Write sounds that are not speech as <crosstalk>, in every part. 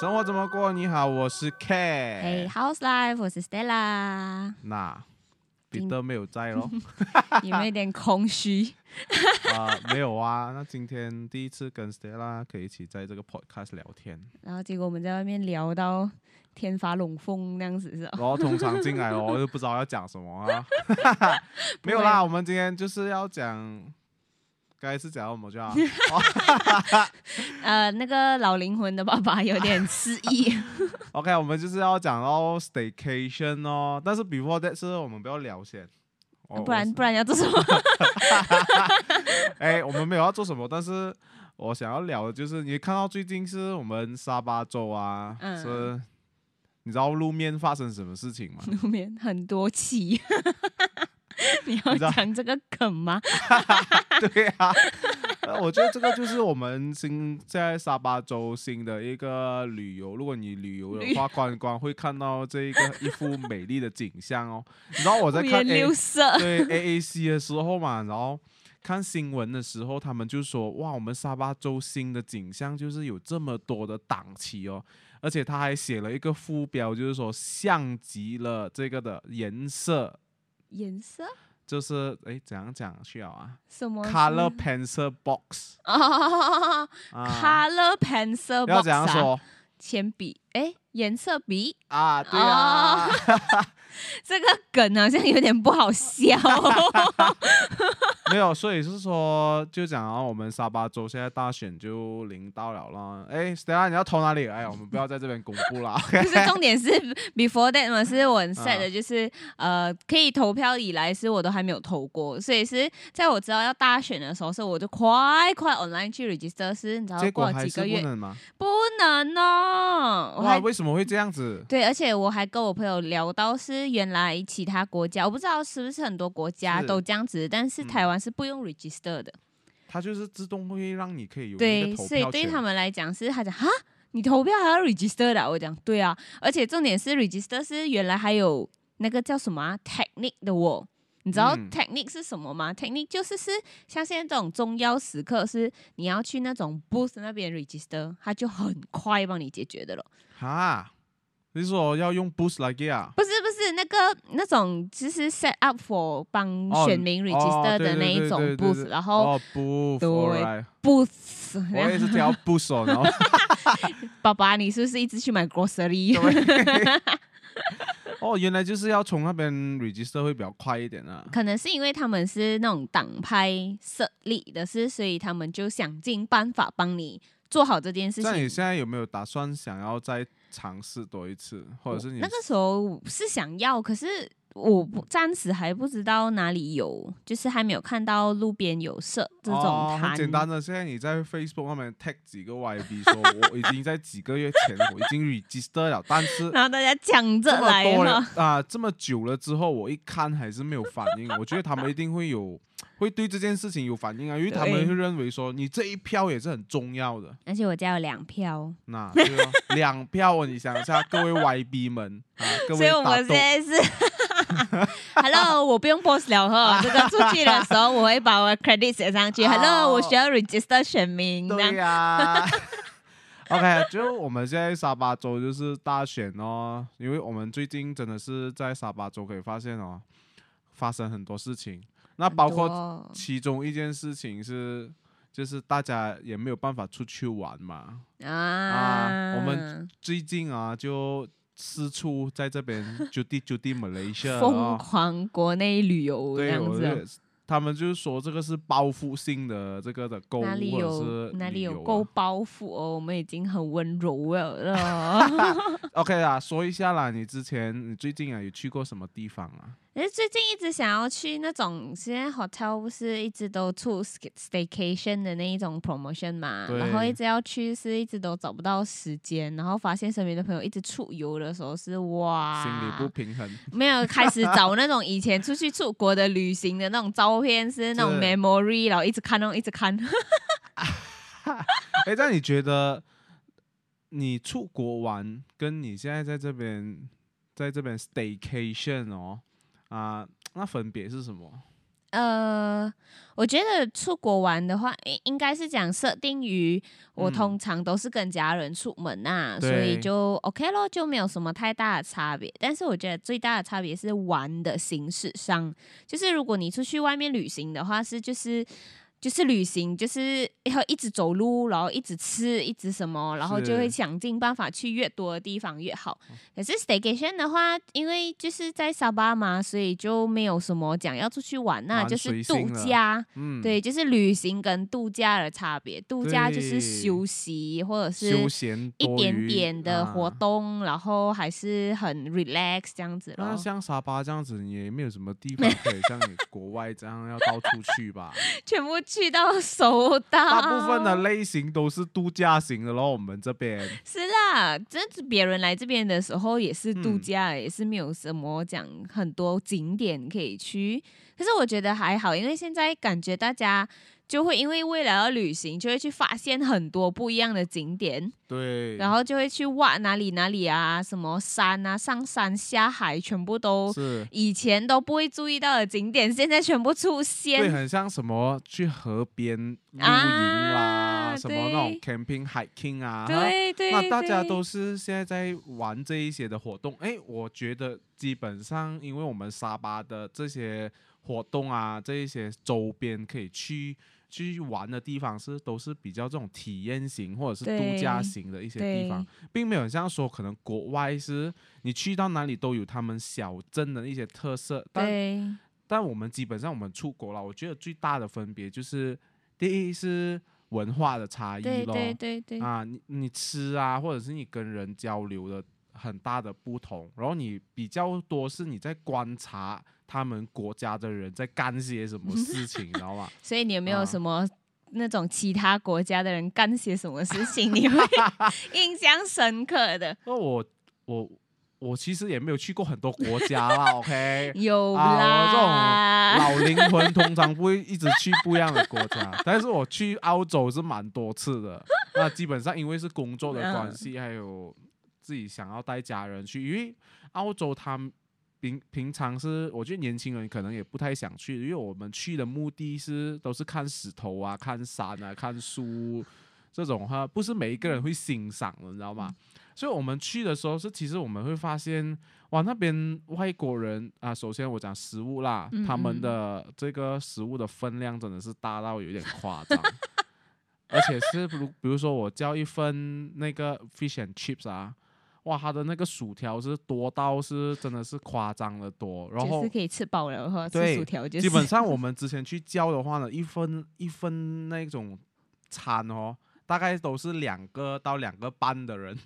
生活怎么过？你好，我是 K。哎，House Life，我是 Stella，那彼得没有在咯？<laughs> 有没有一点空虚？啊、没有啊。那今天第一次跟 Stella 可以一起在这个 podcast 聊天，然后结果我们在外面聊到天发龙凤那样子是吧？然后通常进来哦，我就不知道要讲什么啊。<laughs> <laughs> 没有啦，我们今天就是要讲，该是讲什么就好。<laughs> 呃，那个老灵魂的爸爸有点失忆，<laughs> OK，我们就是要讲到 staycation 哦，但是 before that 是我们不要聊先。哦不然不然要做什么？<laughs> 哎，我们没有要做什么，但是我想要聊的就是，你看到最近是我们沙巴州啊，嗯是，你知道路面发生什么事情吗？路面很多气。<laughs> 你要讲这个梗吗？<laughs> 对啊，呃我觉得这个就是我们新在沙巴州新的一个旅游，如果你旅游的话，观光会看到这一个一幅美丽的景象哦。你知道我在看 A 六色。对 AAC 的时候嘛，然后看新闻的时候，他们就说哇，我们沙巴州新的景象就是有这么多的档期哦，而且他还写了一个副标，就是说像极了这个的颜色，颜色就是哎怎样讲需要啊什么？Color pencil box 哦啊，，color pencil 要 box 怎样啊说铅笔，哎，颜色笔，啊？对啊，<laughs> 这个梗好像有点不好笑。<laughs> <laughs> 没有，所以是说就讲啊，我们沙巴州现在大选就临到了啦。诶 s t e l l a 你要投哪里？哎呀，我们不要在这边公布啦。可是重点是 before that 嘛，是我很 sad 啊的，就是、呃，可以投票以来是我都还没有投过，所以是在我知道要大选的时候，是我就快快 online 去 register，是你知道结过了几个月不能吗？不能哦，我哇，还为什么会这样子？对，而且我还跟我朋友聊到，是原来其他国家，我不知道是不是很多国家是都这样子，但是嗯台湾是不用 register 的。它就是自动会让你可以有那对，个投所以票权。对他们来讲是，他讲哈，你投票还要 register 的啊，我讲对啊，而且重点是 register 是原来还有那个叫什么、啊、technique 的哦。你知道嗯。technique 是什么吗、t e c h n i q u e 就是是像现在这种重要时刻，是你要去那种 booth 那边 register，它就很快帮你解决的了。哈，你是说要用 Boost 来给啊？不是不是那个那种，其实 set up for 帮哦选民 register 的那一种 booth，、然后哦 Boost，对 alright booth，我也是叫 Boost 哦，然后。<laughs> 爸爸，你是不是一直去买 grocery？<laughs> 哦，原来就是要从那边 register 会比较快一点啊。可能是因为他们是那种党派设立的是，所以他们就想尽办法帮你做好这件事情那你情。现在有没有打算想要再尝试多一次，或者是你那个时候是想要，可是我不暂时还不知道哪里有，就是还没有看到路边有设这种哦、摊。很简单的，现在你在 Facebook 上面 tag 几个 YB 说，我已经在几个月前我已经 register 了，但是 <laughs> 然后大家抢着来了，啊，这么久了之后，我一看还是没有反应，我觉得他们一定会有会对这件事情有反应啊，因为他们会认为说你这一票也是很重要的。而且我家有两票，那两票哦，你想一下，各位 YB 们啊，各所以位大豆我们现，在是 <laughs> Hello，我不用 post 了哈，<laughs> 这个出去的时候我会把我的 credit 写上去。哦 Hello，我需要 register 选民，这对样呀、<laughs> OK，就我们现在沙巴州就是大选哦，因为我们最近真的是在沙巴州可以发现哦，发生很多事情。那包括括其中一件事情是，就是大家也没有办法出去玩嘛。啊啊我们最近啊，就四处在这边就地就地 Malaysia 疯啊，狂国内旅游这，样子他们就是说这个是报复性的这个的购物哪里有哪里有够包袱哦？我们已经很温柔了。OK 啦，说一下啦，你之前你最近啊有去过什么地方啊？哎最近一直想要去那种，现在 hotel 不是一直都出 staycation 的那一种 promotion 嘛，然后一直要去，是一直都找不到时间，然后发现身边的朋友一直出游的时候是哇，心里不平衡。没有开始找那种以前出去出国的旅行的那种照片，是那种 memory，然后一直看，那种一直看。<laughs> 哎，那你觉得你出国玩，跟你现在在这边在这边 staycation 哦啊，那分别是什么？呃，我觉得出国玩的话，应应该是讲设定于我嗯通常都是跟家人出门呐、所以就 OK 咯，就没有什么太大的差别。但是我觉得最大的差别是玩的形式上，就是如果你出去外面旅行的话，是就是。就是旅行，就是要一直走路，然后一直吃，一直什么，然后就会想尽办法去越多的地方越好。可是 staycation 的话，因为就是在沙巴嘛，所以就没有什么讲要出去玩，那蛮就是度假。嗯，对，就是旅行跟度假的差别。度假就是休息或者是休闲一点点的活啊动，然后还是很 relax 这样子咯。那像沙巴这样子，也没有什么地方可以像你国外这样要到处去吧？<laughs> 全部去到收到，大部分的类型都是度假型的咯，我们这边。是啦，这别人来这边的时候也是度嗯假，也是没有什么讲很多景点可以去。可是我觉得还好，因为现在感觉大家就会因为未来要旅行，就会去发现很多不一样的景点，对，然后就会去挖哪里哪里啊，什么山啊，上山下海，全部都是以前都不会注意到的景点，现在全部出对，现。很像什么去河边露营啊啦，什么那种 camping、hiking 啊，对对，那大家都是现在在玩这一些的活动。哎，我觉得基本上，因为我们沙巴的这些活动啊，这一些周边可以去去玩的地方是都是比较这种体验型或者是度假型的一些地方，并没有像说可能国外是你去到哪里都有他们小镇的一些特色，但但我们基本上我们出国了，我觉得最大的分别就是第一是文化的差异对咯。对对对，啊，你你吃啊，或者是你跟人交流的很大的不同，然后你比较多是你在观察他们国家的人在干些什么事情，你知道吗？<laughs> 所以你有没有啊什么那种其他国家的人干些什么事情，你会印象深刻的？<laughs> 那我我我其实也没有去过很多国家啦，<laughs> OK。有啊这种老灵魂通常不会一直去不一样的国家，但是我去澳洲是蛮多次的。那基本上因为是工作的关系，还有自己想要带家人去，因为澳洲他们平平常是我觉得年轻人可能也不太想去，因为我们去的目的是都是看石头啊、看山啊、看书这种哈，不是每一个人会欣赏的，你知道吗？所以我们去的时候是，其实我们会发现，哇，那边外国人啊，首先我讲食物啦，嗯他们嗯。的这个食物的分量真的是大到有点夸张，而且是比如比如说我叫一份那个 fish and chips 啊，哇，它的那个薯条是多到是真的是夸张的多，然后就是可以吃饱了哈吃对薯条，就是基本上我们之前去叫的话呢，一份一份那种餐哦，大概都是两个到两个半的人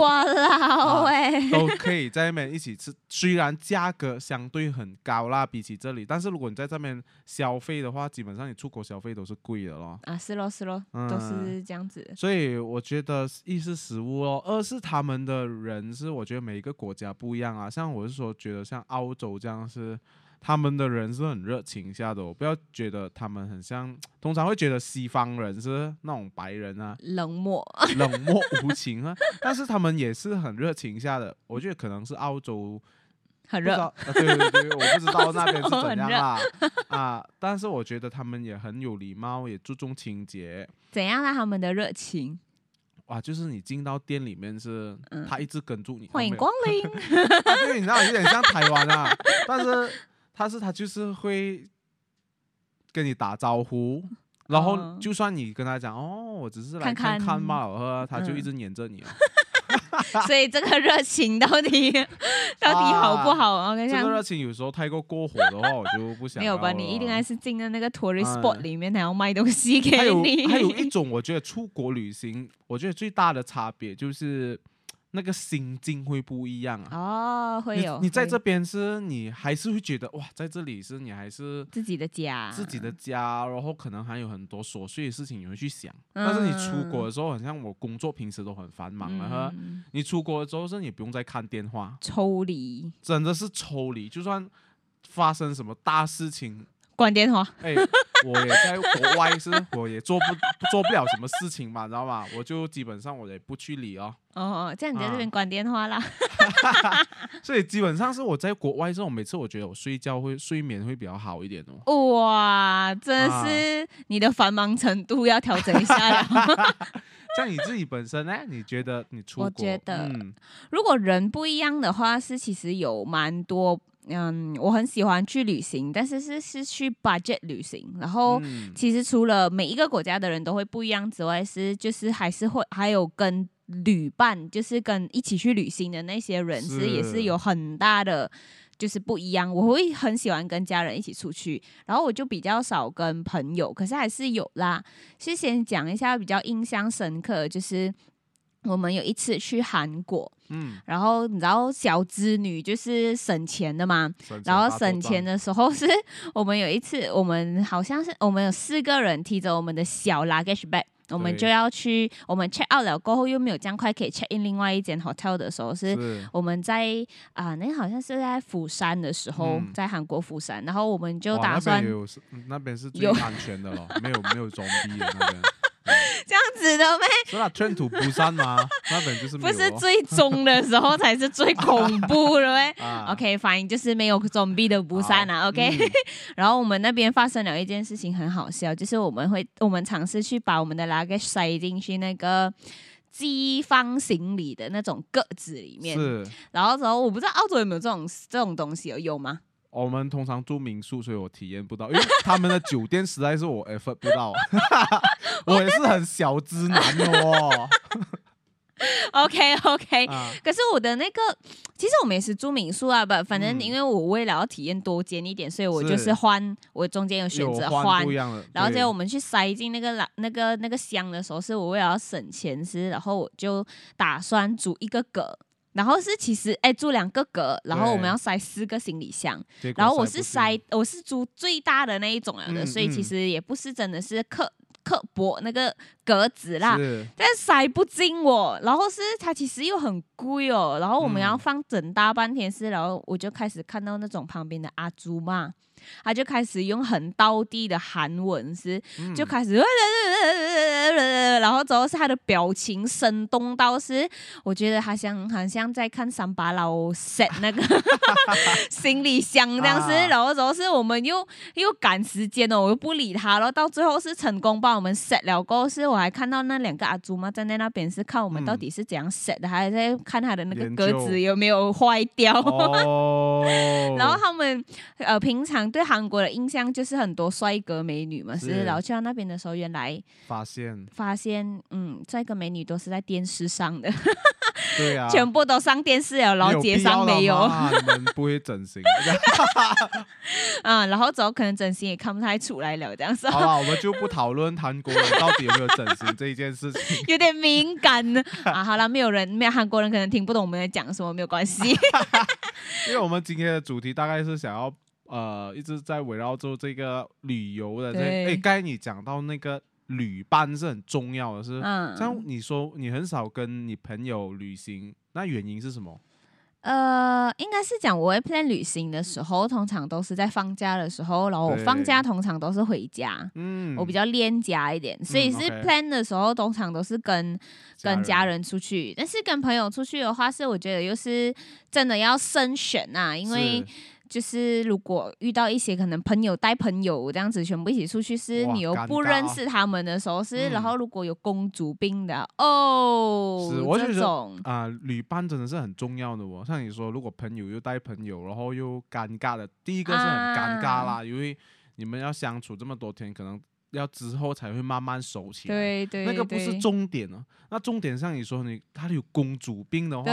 哇啦喂，<laughs> 都可以在那边一起吃。虽然价格相对很高啦，比起这里，但是如果你在这边消费的话，基本上你出国消费都是贵的咯。啊是咯是咯，都是这样子。所以我觉得一是食物哦，二是他们的人是我觉得每一个国家不一样啊。像我是说，觉得像澳洲这样是他们的人是很热情下的，我不要觉得他们很像，<tsk> 通常会觉得西方人是那种白人啊，冷漠，冷漠无情啊，<laughs> 但是他们也是很热情下的。我觉得可能是澳洲很热，啊、对对对，我不知道那边是怎样啦 <laughs> <laughs> 啊，但是我觉得他们也很有礼貌，也注重清洁。怎样让他们的热情？哇，就是你进到店里面是，嗯他一直跟住你，欢迎光临。你知道有点像台湾啊，但是他是他就是会跟你打招呼，然后哦就算你跟他讲哦，我只是来看看嘛，呵，他就嗯一直黏着你哦。<laughs> 所以这个热情到底到底好不好？我跟你讲这个，热情有时候太过过火的话，我就不想没有吧？你一定还是进了那个 tourist 哎 spot 里面，还要卖东西给还有你。还有一种，我觉得出国旅行，我觉得最大的差别就是那个心境会不一样啊。哦，会你有会你在这边是，你还是会觉得哇，在这里是你还是自己的家，自己的家，然后可能还有很多琐碎的事情你会去想。但是你出国的时候，好像我工作平时都很繁忙了哈。嗯你出国之后是你不用再看电话，抽离，真的是抽离，就算发生什么大事情，关电话。哎，我也在国外，是我也做不做不了什么事情嘛，知道吧？我就基本上我也不去理哦。哦，这样你在这啊边关电话啦。<laughs> 所以基本上是我在国外之后，每次我觉得我睡觉会睡眠会比较好一点哦。哇，真的是你的繁忙程度要调整一下了。<laughs> 像你自己本身呢？你觉得你出国？我觉得嗯，如果人不一样的话，是其实有蛮多，嗯，我很喜欢去旅行，但是是是去 budget 旅行，然后。嗯其实除了每一个国家的人都会不一样之外，是就是还是会还有跟旅伴，就是跟一起去旅行的那些人是也是是有很大的就是不一样。我会很喜欢跟家人一起出去，然后我就比较少跟朋友，可是还是有啦。是先讲一下比较印象深刻，就是我们有一次去韩国，嗯，然后你知道小资女就是省钱的嘛，然后省钱的时候是我们有一次，我们好像是我们有四个人提着我们的小 luggage bag。我们就要去，我们 check out 了过后又没有这样快可以 check in 另外一间 hotel 的时候，是是我们在啊、那好像是在釜山的时候，嗯在韩国釜山，然后我们就打算那边是最有安全的了，没有没有装逼的那边。<laughs> 这样子的咩？是啦，圈土不散吗？<laughs> 那边就是不是最终的时候才是最恐怖的咩？<laughs> 啊 OK，fine，、就是没有装逼的不散啊。OK，、嗯然后我们那边发生了一件事情，很好笑，就是我们会我们尝试去把我们的 luggage 塞进去那个。机方行李的那种格子里面，然后之后我不知道澳洲有没有这种这种东西哦，有吗？我们通常住民宿，所以我体验不到，因为他们的酒店实在是我 effort 不到，<laughs> 我也是很小资男的哦。<laughs> OK OK，、啊，可是我的那个，其实我们也是住民宿啊，不，反正嗯。因为我为了要体验多间一点，所以我就是是。换，我中间有选有择换。不一样的，然后对。结果我们去塞进那个拉那个那个箱的时候，是我为了要省钱是，然后我就打算租一个格，然后是其实哎住两个格，然后我们要塞四个行李箱，然后我是塞我是租最大的那一种了的，嗯所以其嗯。实也不是真的是刻刻薄那个格子啦。是。但塞不进我，然后是它其实又很贵哦，然后我们要嗯。放整大半天是，然后我就开始看到那种旁边的阿朱嘛，他就开始用很道地的韩文是，嗯。就开始，然后之后是他的表情生动到是，我觉得他像好像在看三把老 set 那个 <laughs> 行李箱这样子，啊。然后之后是我们又又赶时间哦，我又不理他，然后到最后是成功帮我们 set 了过后，是我还看到那两个阿祖妈站在那边是看我们到底是怎样 set 的，还在看他的那个格子有没有坏掉。哦，<laughs> 然后他们呃平常对韩国的印象就是很多帅哥美女嘛，是，是然后去到那边的时候，原来发现发现嗯帅哥美女都是在电视上的，对啊，<laughs> 全部都上电视了，然后街上没有，吗你们不会整形？嗯，<laughs> 然后之后可能整形也看不太出来了，这样子好了，我们就不讨论韩国人到底有没有整形这一件事情。有点敏感呢 <laughs> 啊。好了，没有人没有韩国人可能听不懂我们在讲什么，没有关系。因为我们今天的主题大概是想要呃一直在围绕着这个旅游的这，对哎，刚才你讲到那个旅伴是很重要的是，嗯，像你说你很少跟你朋友旅行，那原因是什么？呃，应该是讲我会 plan 旅行的时候，通常都是在放假的时候，然后我放假通常都是回家。嗯，我比较恋家一点，所以嗯是 plan 的时候，通常都是跟跟家人出去。但是跟朋友出去的话，是我觉得又是真的要慎选呐、因为是就是如果遇到一些可能朋友带朋友这样子全部一起出去，是你又不认哦识他们的时候，是、嗯然后如果有公主病的哦，是我就觉得这种啊、旅伴真的是很重要的哦。像你说，如果朋友又带朋友，然后又尴尬的，第一个是很尴尬啦，因为你们要相处这么多天，可能要之后才会慢慢熟起来。对对那个不是重点啊。那重点像你说你他有公主病的话，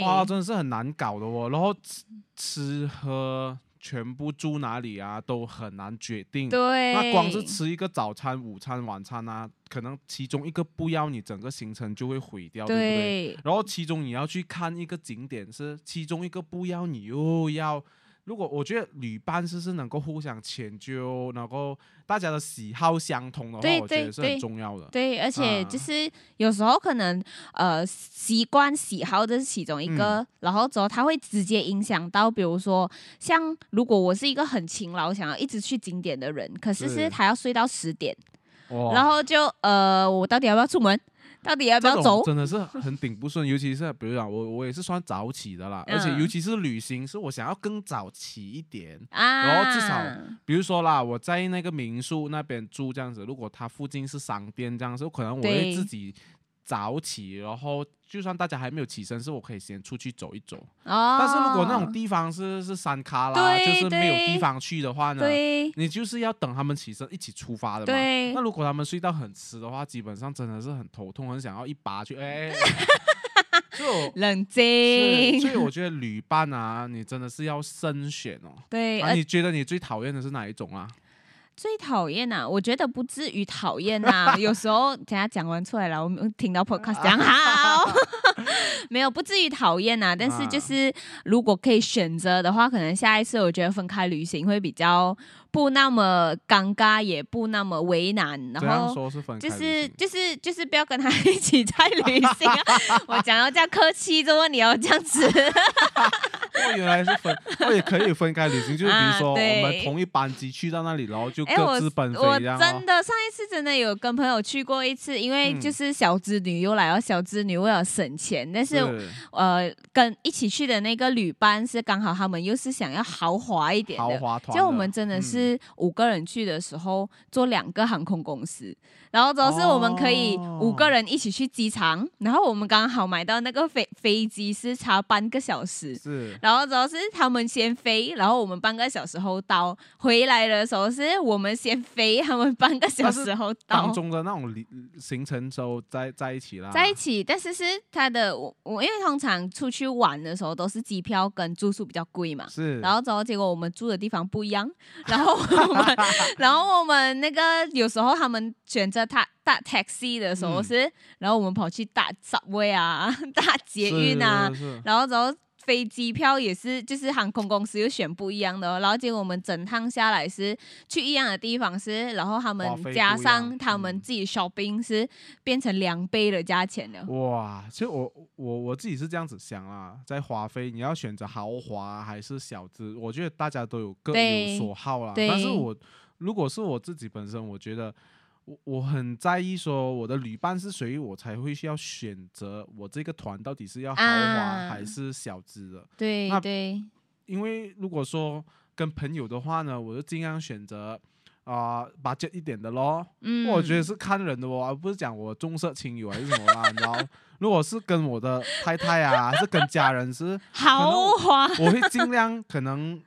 对，哇，真的是很难搞的哦。然后吃吃喝全部住哪里啊，都很难决定。对，那光是吃一个早餐、午餐、晚餐啊，可能其中一个不要，你整个行程就会毁掉，对不对？对然后其中你要去看一个景点，是其中一个不要，你又要，如果我觉得旅伴是是能够互相迁就，然后大家的喜好相同的话，对我觉得是很重要的。对，而且啊。就是有时候可能呃习惯喜好这是其中一个，嗯。然后之后它会直接影响到，比如说像如果我是一个很勤劳想要一直去景点的人，可是是是他要睡到十点，然后就呃我到底要不要出门？到底要不要走？真的是很顶不顺，尤其是比如讲我我也是算早起的啦，而且嗯尤其是旅行，是我想要更早起一点。啊，然后至少比如说啦，我在那个民宿那边住这样子，如果它附近是商店这样子，可能我会自己早起，然后就算大家还没有起身，是我可以先出去走一走。哦，但是如果那种地方是是山咖啦，就是没有地方去的话呢，对你就是要等他们起身一起出发的嘛。对那如果他们睡到很迟的话，基本上真的是很头痛，很想要一拔去哎。<laughs> 冷静，所以我觉得旅伴啊，你真的是要慎选哦。对，啊，而你觉得你最讨厌的是哪一种啊？最讨厌呐，我觉得不至于讨厌呐，有时候等下讲完出来了，我们听到 podcast 讲好，<laughs> 没有不至于讨厌呐，但是啊。就是如果可以选择的话，可能下一次我觉得分开旅行会比较不那么尴尬，也不那么为难，然后。说是分就是就是就是不要跟他一起在旅行啊！我讲要这样客气，就问你要这样子？哦，原来是分，我也可以分开旅行，就是比如 <laughs> 啊说我们同一班机去到那里，然后就各自奔飞我这样哦。真的上一次真的有跟朋友去过一次，因为嗯就是小资女又来了，小资女为了省钱，但是是呃跟一起去的那个旅伴是刚好他们又是想要豪华一点的。豪华团，就我们真的嗯是五个人去的时候，坐两个航空公司，然后主要是我们可以哦。五个人一起去机场，然后我们刚好买到那个飞飞机是差半个小时，是。然后主要是他们先飞，然后我们半个小时后到，回来的时候是我们先飞，他们半个小时后到。当中的那种行程都在在一起啦，在一起，但是是他的我我因为通常出去玩的时候都是机票跟住宿比较贵嘛，是，然后之后结果我们住的地方不一样，然后我们 <laughs> 然后我们那个有时候他们选择搭搭 taxi 的时候嗯是，然后我们跑去搭 subway 啊，<laughs> 搭捷运啊，然后之后飞机票也是，就是航空公司又选不一样的、哦，然后结果我们整趟下来是去一样的地方是，然后他花们加上他们嗯自己 shopping 是变成两倍的价钱了。哇，其实我我我自己是这样子想啊，在华飞你要选择豪华还是小资，我觉得大家都有各有所好啦。对但是我如果是我自己本身，我觉得我我很在意说我的旅伴是谁，我才会需要选择我这个团到底是要豪华啊还是小资的。对因为如果说跟朋友的话呢，我就尽量选择啊、把 budget 一点的咯。嗯，我觉得是看人的哦，而不是讲我重色轻友还是什么啦，你知道？<laughs> 如果是跟我的太太啊，还是跟家人是，<laughs> 豪华，我会尽量可能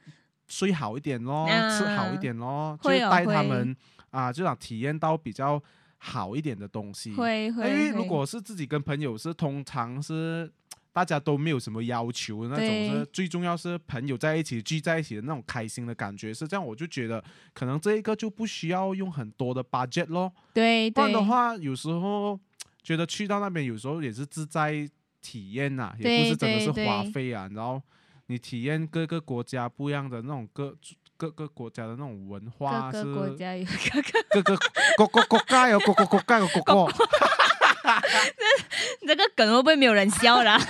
睡好一点咯，嗯 <laughs> 吃好一点咯，就带他会们啊，就想体验到比较好一点的东西。会会，因为如果是自己跟朋友是，通常是大家都没有什么要求的那种，对是最重要是朋友在一起聚在一起的那种开心的感觉，是这样，我就觉得可能这一个就不需要用很多的 budget 咯，对不然的话，有时候觉得去到那边有时候也是自在体验呐、也不是真的是花费啊，然后你体验各个国家不一样的那种各。各个国家的那种文化是各个国家有各个，各个各个国家有各个国家有各个 <laughs> 这个梗会不会没有人笑啦？<laughs>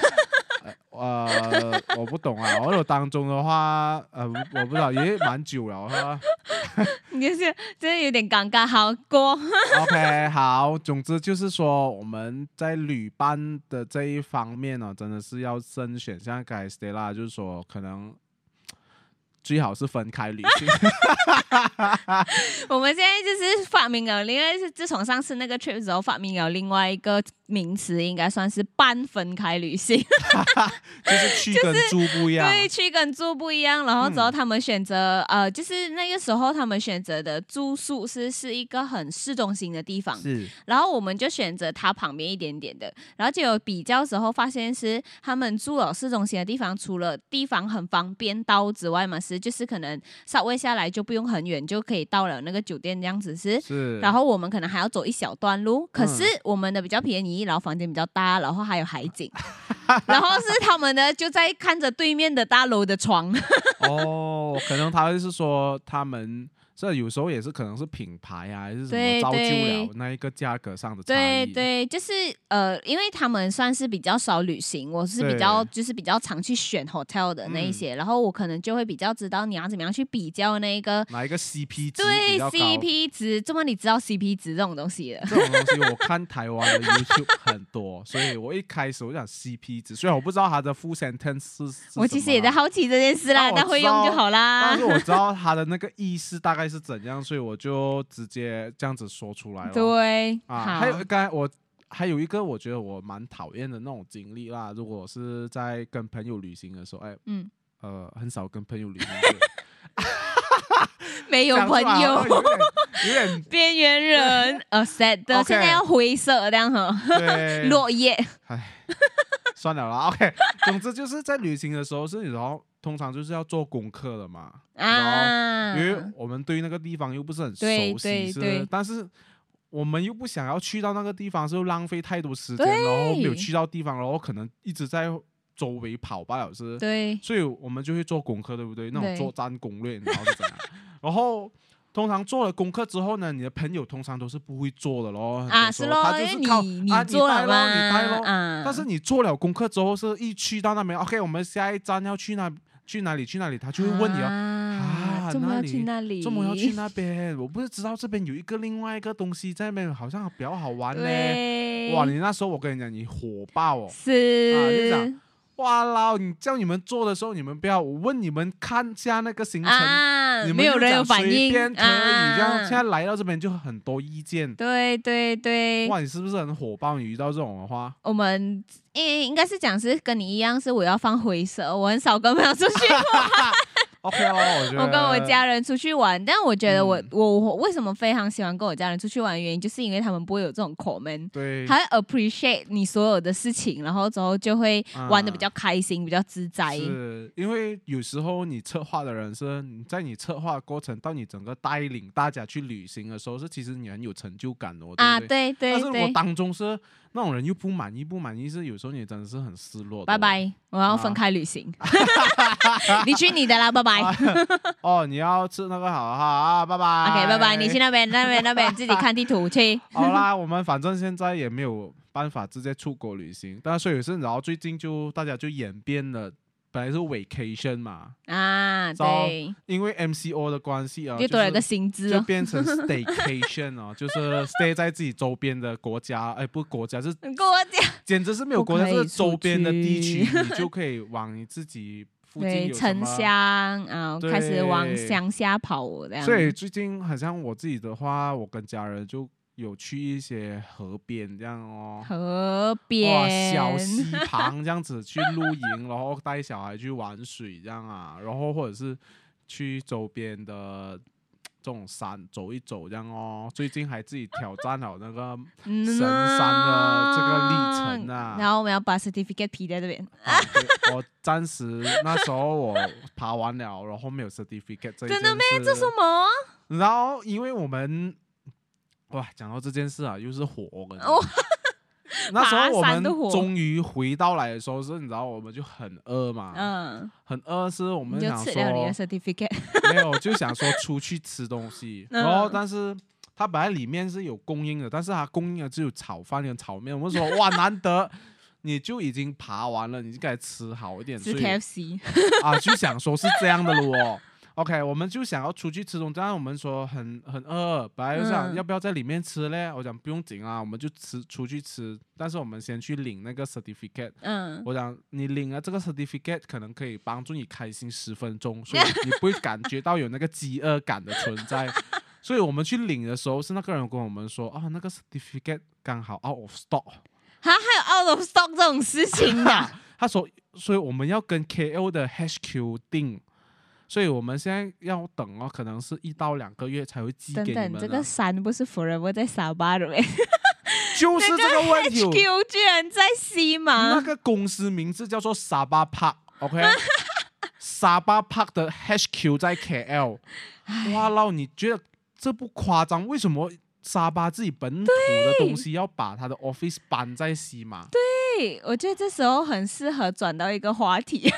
呃，我不懂啊。我有当中的话，呃，我不知道，也蛮久了哈。<laughs> 你就是真的有点尴尬，好过。OK，好，总之就是说，我们在旅伴的这一方面呢、真的是要慎选。像刚才 Stella 就是说，可能最好是分开旅行。<laughs> 我们现在就是发明了，因为是自从上次那个 trip 之后，发明了另外一个名词，应该算是半分开旅行。<laughs> 就是去跟住不一样。对，<laughs> 去跟住不一样，然后之后他们选择、呃，就是那个时候他们选择的住宿是是一个很市中心的地方，是然后我们就选择它旁边一点点的，然后就有比较时候发现是他们住了市中心的地方，除了地方很方便到之外嘛，是就是可能稍微下来就不用很远就可以到了那个酒店这样子是。是，然后我们可能还要走一小段路，可嗯是我们的比较便宜，然后房间比较大，然后还有海景，<laughs> 然后是他们呢就在看着对面的大楼的窗。<laughs> 哦，可能他就是说他们。这有时候也是可能是品牌啊，还是什么造就了那一个价格上的差异。对对，就是呃，因为他们算是比较少旅行，我是比较就是比较常去选 hotel 的那一些，然后我可能就会比较知道你要怎么样去比较那个哪一个 CP 值对 CP 值，这么你知道 CP 值这种东西的？这种东西 <laughs> 我看台湾的 YouTube 很多，所以我一开始我讲 CP 值，虽然我不知道它的 full sentence 是，我其实也在好奇这件事啦，但会用就好啦。但是我知道 <laughs> 它的那个意思大概。是怎样？所以我就直接这样子说出来了。对啊，还有刚才我还有一个我觉得我蛮讨厌的那种经历啦。如果是在跟朋友旅行的时候，哎，嗯，呃，很少跟朋友旅行，<laughs> 没有朋友，有点 <laughs> 边缘人，<laughs> 呃，sad 的，现在要灰色这样哈，落叶，哎，算了啦，OK。总之就是在旅行的时候，是然后。通常就是要做功课的嘛，啊，因为我们对那个地方又不是很熟悉，是，但是我们又不想要去到那个地方，是浪费太多时间，然后没有去到地方，然后可能一直在周围跑吧，老师，对，所以我们就会做功课，对不对？那种作战攻略，然后是怎样？<laughs> 然后通常做了功课之后呢，你的朋友通常都是不会做的咯，啊，是咯，他就是靠你做了咯，你带咯，但是你做了功课之后，是一去到那边，OK，我们下一站要去那。去哪里？去哪里？他就会问你哦，啊，这么要去那里？这么要去那边？我不是知道这边有一个另外一个东西在那边，好像比较好玩呢。哇，你那时候我跟你讲，你火爆哦，是啊，就讲。哇啦！你叫你们做的时候，你们不要我问你们看下那个行程，你们有人有反应，可以这样。现在来到这边就很多意见，对对对。哇，你是不是很火爆？你遇到这种的话，我们应应该是讲是跟你一样，是我要放灰色，我很少跟朋友出去。<laughs> OK 哦，我觉得我跟我家人出去玩，但我觉得我我我为什么非常喜欢跟我家人出去玩的原因，就是因为他们不会有这种 comment，对，还 appreciate 你所有的事情，然后之后就会玩的比较开心，比较自在。是因为有时候你策划的人是在你策划过程到你整个带领大家去旅行的时候，是其实你很有成就感的，啊，对对。但是我当中是。那种人又不满意，不满意是有时候你真的是很失落。拜拜，我要分开旅行。<laughs> 你去你的啦，拜拜。哦，你要吃那个好哈啊，拜拜。OK，拜拜，你去那边那边那边自己看地图去。<laughs> 好啦，我们反正现在也没有办法直接出国旅行，但是有时候然后最近就大家就演变了。本来是 vacation 嘛，啊，对，因为 MCO 的关系啊，又多了个薪资，就变成 <laughs> staycation 哦，就是 stay 在自己周边的国家，哎，不，国家是国家，简直是没有国家，是周边的地区，你就可以往你自己附近有城乡啊，开始往乡下跑这样。所以最近好像我自己的话，我跟家人就。有去一些河边这样哦，河边哇小溪旁这样子去露营，然后带小孩去玩水这样啊，然后或者是去周边的这种山走一走这样哦。最近还自己挑战了那个神山的这个历程啊。然后我们要把 certificate 批在这边。我暂时那时候我爬完了，然后没有 certificate 这。<laughs> 真的咩？这什么？然后因为我们。哇，讲到这件事啊，又是火！那时候我们终于回到来的时候，是你知道，我们就很饿嘛，嗯，很饿，是我们想说，<laughs> 没有，就想说出去吃东西，然后但是它本来里面是有供应的，但是它供应的只有炒饭跟炒面。我们说哇，难得你就已经爬完了，你就该吃好一点，吃 KFC 啊，就想说是这样的咯。OK，我们就想要出去吃东西，但我们说很很饿，本来就想要不要在里面吃嘞？我讲不用紧啊，我们就吃出去吃。但是我们先去领那个 certificate。嗯，我讲你领了这个 certificate，可能可以帮助你开心十分钟，所以你不会感觉到有那个饥饿感的存在。所以我们去领的时候，是那个人跟我们说，啊，那个 certificate 刚好 out of stock。他还有 out of stock 这种事情的？<laughs> 他说，所以我们要跟 KL 的 HQ 订。所以我们现在要等哦，可能是一到两个月才会寄给你们。等等，这个山不是 forever 在沙巴的呗？<laughs> 就是这个问题。HQ 居然在西马。那个公司名字叫做沙巴 Park，OK？<laughs> 沙巴 Park 的 HQ 在 KL。哇老，你觉得这不夸张？为什么沙巴自己本土的东西要把他的 office 搬在西马？对。对，我觉得这时候很适合转到一个话题。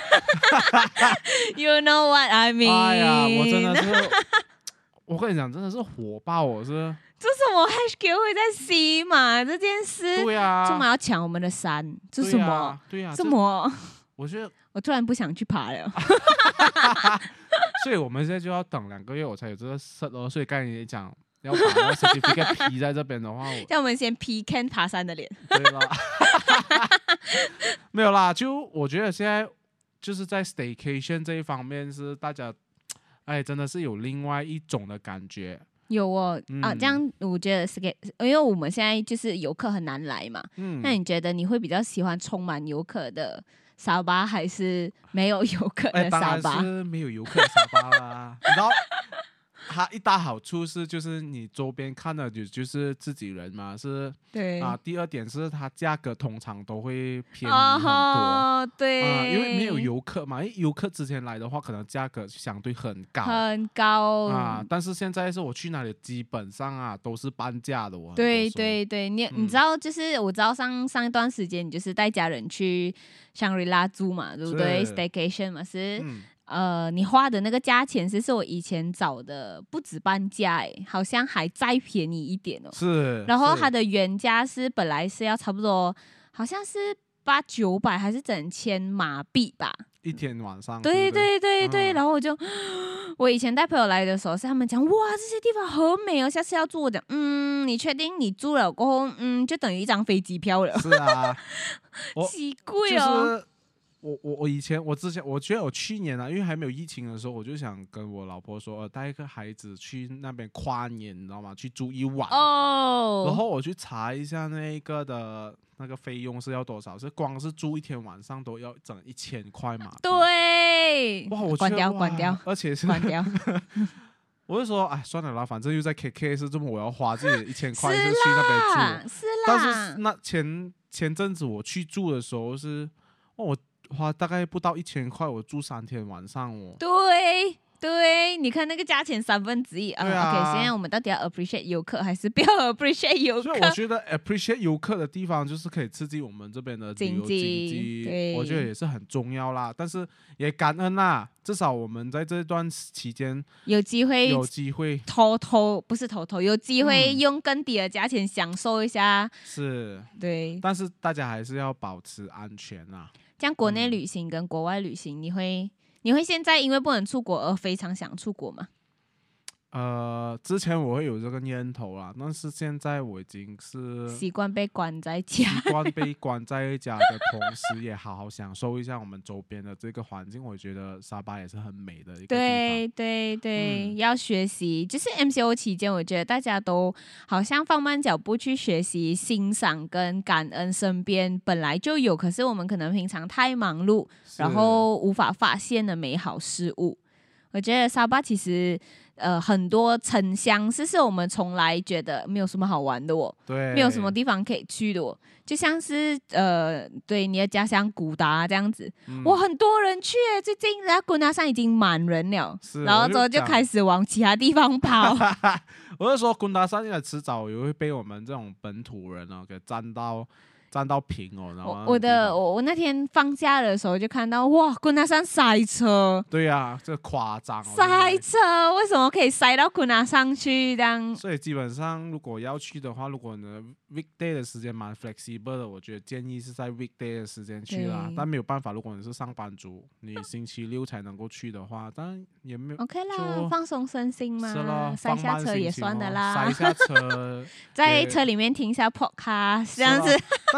<laughs> you know what I mean？哎呀，我真的是，<laughs> 我跟你讲，真的是火爆，我是。这什么 HQ 会在 C 嘛？这件事，对呀，这么要抢我们的山，这什么？对呀，这么？我觉得我突然不想去爬了。<laughs> 所以我们现在就要等两个月，我才有这个 set 哦。所以刚才你讲要把那个 certificate 在这边的话，让 <laughs> 我们先 P Ken 爬山的脸。对啦，<laughs> 没有啦，就我觉得现在就是在 staycation 这一方面是大家，哎，真的是有另外一种的感觉。有哦，啊，这样我觉得是给，因为我们现在就是游客很难来嘛。嗯，那你觉得你会比较喜欢充满游客的沙巴，还是没有游客的沙巴？是没有游客的沙巴啦，你知道。它一大好处是，就是你周边看的就就是自己人嘛，是。对。啊，第二点是它价格通常都会便宜很多。对。啊，因为没有游客嘛，因为游客之前来的话，可能价格相对很高。很高。啊，但是现在是我去哪里，基本上啊都是半价的哦。对对对，你你知道，就是我知道上上一段时间，你就是带家人去香瑞拉住嘛，对不对？Staycation 嘛是。呃，你花的那个价钱是是我以前找的不止半价哎，好像还再便宜一点哦。是。然后它的原价是本来是要差不多，好像是八九百还是整千马币吧？一天晚上。对对对对，然后我就，<sniffs> 我以前带朋友来的时候，是他们讲哇这些地方很美哦，下次要住。我讲嗯，你确定你住了过后，嗯，就等于一张飞机票了。是啊。<laughs> 奇贵哦。我我我以前我之前我觉得我去年啊，因为还没有疫情的时候，我就想跟我老婆说，呃带一个孩子去那边跨年，你知道吗？去住一晚。哦。然后我去查一下那个的那个费用是要多少，是光是住一天晚上都要整一千块嘛？对。哇！我关掉关掉，而且是关掉。<laughs> 我就说，哎，算了啦，反正又在 KK 是这么，我要花自己一千块是去那边住。是啦。但是那前前阵子我去住的时候是，哦我。花大概不到一千块，我住三天晚上哦。对。对，你看那个价钱三分之一啊。OK，现在我们到底要 appreciate 游客还是不要 <laughs> appreciate 游客？所以我觉得 appreciate 游客的地方就是可以刺激我们这边的旅游经济，我觉得也是很重要啦。但是也感恩啦，至少我们在这段期间有机会，有机会偷偷不是偷偷，有机会用更低的价钱享受一下。是，对。但是大家还是要保持安全啊。像国内旅行跟国外旅行，你会？你会现在因为不能出国而非常想出国吗？呃，之前我会有这个念头啦，但是现在我已经是习惯被关在家，习 <laughs> 惯被关在家的同时，也好好享受一下我们周边的这个环境。我觉得沙巴也是很美的一个对对对，要学习。就是 MCO 期间，我觉得大家都好像放慢脚步去学习、欣赏跟感恩身边本来就有，可是我们可能平常太忙碌，然后无法发现的美好事物。我觉得沙巴其实。呃，很多城乡是是我们从来觉得没有什么好玩的哦，对，没有什么地方可以去的哦，就像是呃，对你的家乡古达这样子，哇，很多人去，最近人家古达山已经满人了，然后之后就开始往其他地方跑。<laughs> 我是说，古达山应该迟早也会被我们这种本土人啊给占到。站到平哦，然后我的我我那天放假的时候就看到哇，昆达山塞车。对呀，这夸张。塞车为什么可以塞到昆达上去这样？所以基本上如果要去的话，如果呢 weekday 的时间蛮 flexible 的，我觉得建议是在 weekday 的时间去啦。但没有办法，如果你是上班族，你星期六才能够去的话，但也没有 OK 啦，放松身心嘛。是咯，塞下车也算的啦。塞下车，<laughs> 在车里面停下 podcast 这样子。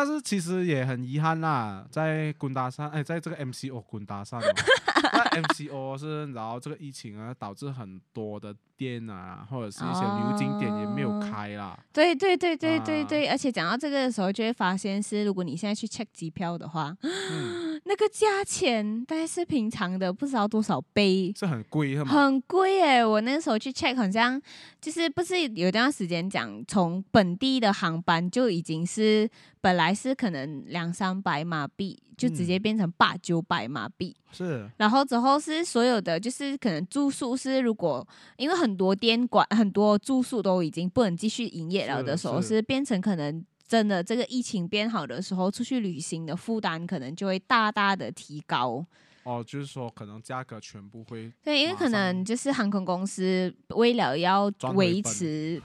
是其实也很遗憾啦，在滚达山，哎，在这个 MCO 滚达山，<laughs> 那 MCO 是然后这个疫情啊，导致很多的店啊，或者是一些旅游景点也没有开啦。对对对对对对，而且讲到这个的时候，就会发现是，如果你现在去 check 机票的话，<laughs> 那个价钱大概是平常的不知道多少倍，是很贵，很贵哎！我那时候去 check，好像就是不是有段时间讲，从本地的航班就已经是。本来是可能两三百马币，就直接变成八九百马币。是，然后之后是所有的，就是可能住宿是如果因为很多店馆很多住宿都已经不能继续营业了的时候，是变成可能真的这个疫情变好的时候，出去旅行的负担可能就会大大的提高。哦，就是说可能价格全部会对，因为可能就是航空公司为了要维 <laughs> 持，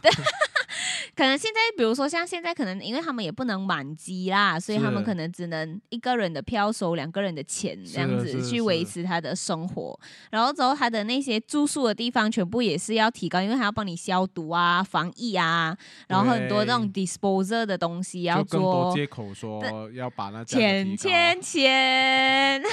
可能现在比如说像现在可能因为他们也不能满机啦，所以他们可能只能一个人的票收两个人的钱这样子去维持他的生活，然后之后他的那些住宿的地方全部也是要提高，因为他要帮你消毒啊、防疫啊，然后很多这种 disposer 的东西要就更多做。借口说要把那钱钱钱！<laughs>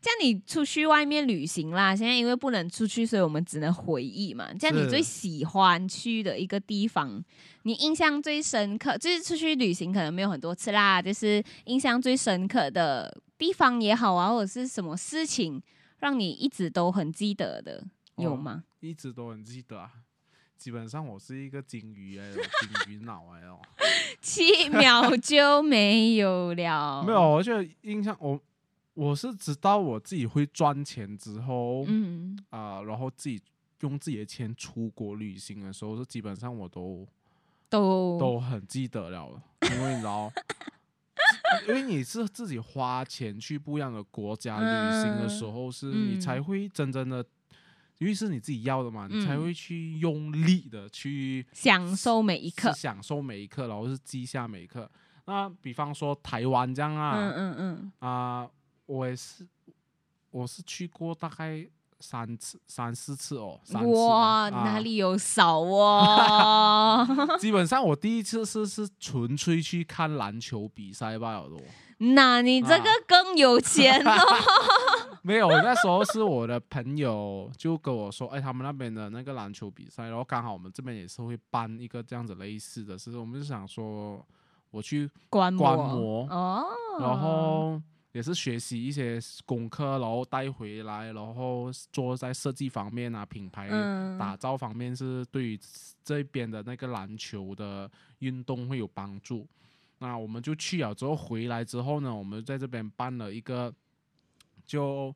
这样你出去外面旅行啦，现在因为不能出去，所以我们只能回忆嘛。这样你最喜欢去的一个地方，你印象最深刻，就是出去旅行可能没有很多次啦，就是印象最深刻的地方也好啊，或者是什么事情让你一直都很记得的，有哦吗？一直都很记得啊。基本上我是一个金鱼哎，金鱼脑哎哦。<laughs> 七秒就没有了，<laughs> 没有，，我觉得印象我我是直到我自己会赚钱之后，嗯，啊、然后自己用自己的钱出国旅行的时候，是基本上我都都都很记得了了，因为你知道，<laughs> 因为你是自己花钱去不一样的国家旅行的时候，是你才嗯会真正的，因为是你自己要的嘛，你才嗯会去用力的去享受每一刻，享受每一刻，然后是记下每一刻。那比方说台湾这样啊，嗯嗯嗯，啊、我也是，我是去过大概三次、三四次哦，三次哇，啊哪里有少哦？<laughs> 基本上我第一次是是纯粹去看篮球比赛罢了的哦，那你这个啊更有钱哦。<laughs> 没有，那时候是我的朋友就跟我说，哎，他们那边的那个篮球比赛，然后刚好我们这边也是会办一个这样子类似的，是我们就想说我去观摩。哦，然后也是学习一些功课，然后带回来，然后做在设计方面啊，品牌嗯打造方面是对于这边的那个篮球的运动会有帮助。那我们就去了之后回来之后呢，我们在这边办了一个，就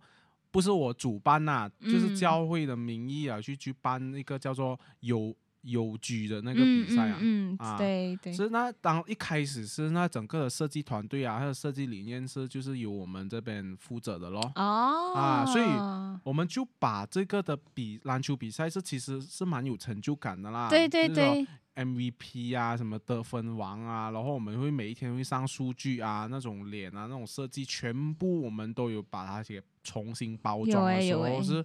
不是我主办呐、就是嗯教会的名义啊，去去办一个叫做有有举的那个比赛啊。嗯嗯，啊嗯对对，是那当一开始是那整个的设计团队啊，还有设计理念是就是由我们这边负责的咯。哦啊所以我们就把这个的比篮球比赛是其实是蛮有成就感的啦。对对就是说对，MVP 啊，什么得分王啊，然后我们会每一天会上数据啊，那种脸啊，那种设计，全部我们都有把它给重新包装的时欸有欸候是，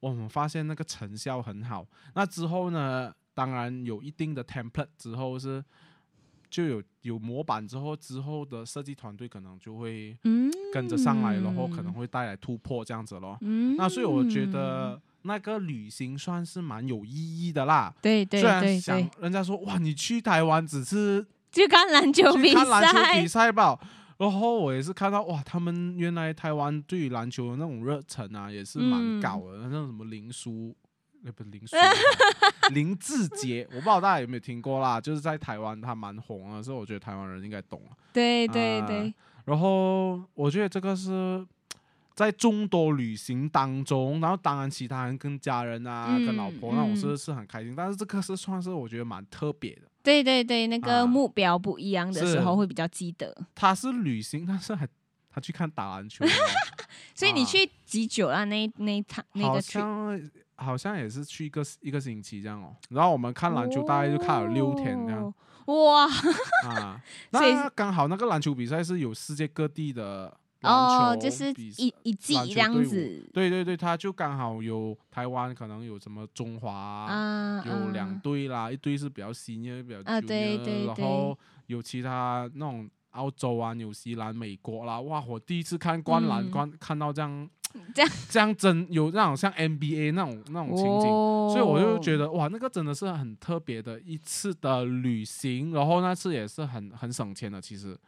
我们发现那个成效很好。那之后呢，当然有一定的 template 之后是。就有有模板之后，之后的设计团队可能就会嗯跟着上来，然后可能会带来突破这样子咯。嗯，那所以我觉得那个旅行算是蛮有意义的啦。对对虽然想，人家说哇，你去台湾只是去看篮球比赛看篮球比赛，吧。然后我也是看到哇，他们原来台湾对于篮球的那种热忱啊，也是蛮嗯高的。那种什么林书，呃，不是林书啊，<laughs> 林志杰，我不知道大家有没有听过啦。就是在台湾他蛮红的，所以我觉得台湾人应该懂啊。对对啊对，然后我觉得这个是在众多旅行当中，然后当然其他人跟家人啊、嗯跟老婆那种嗯是是很开心，但是这个是算是我觉得蛮特别的。对对对，那个啊目标不一样的时候会比较记得。他是旅行，但是还他去看打篮球哦，<laughs> 所以你啊去几久啊？那那一趟那个像好像也是去一个一个星期这样哦。然后我们看篮球大概就看了六天这样、哦哇，啊。<laughs> 所以那刚好那个篮球比赛是有世界各地的篮球哦，就是比一一季这样子。对对对，他就刚好有台湾可能有什么中华有两啊。队啦，一队是比较 senior 比较啊对对。然后有其他那种澳洲啊、纽西兰、美国啦，哇！我第一次看灌篮，嗯观看到这样这样 <laughs> 这样真有那种像 NBA 那种那种情景，哦，所以我就觉得哇，那个真的是很特别的一次的旅行，然后那次也是很很省钱的，其实。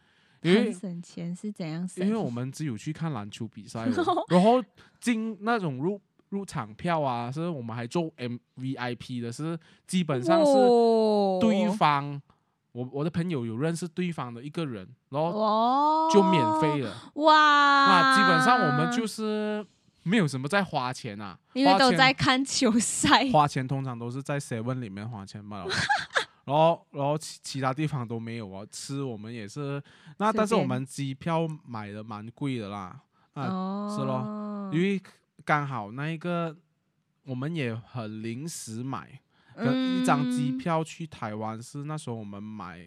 因为省钱是怎样省？因为我们只有去看篮球比赛哦，<laughs> 然后进那种入入场票啊，是我们还做 M V I P 的，是基本上是哦对方，我我的朋友有认识对方的一个人，然后哦就免费了。哇，那基本上我们就是没有什么在花钱啊，因为都在看球赛，花钱通常都是在 Seven 里面花钱罢了。然后然后其其他地方都没有啊，吃我们也是，那但是我们机票买的蛮贵的啦，啊，哦，是咯因为刚好那一个我们也很临时买，可一张机嗯票去台湾是那时候我们买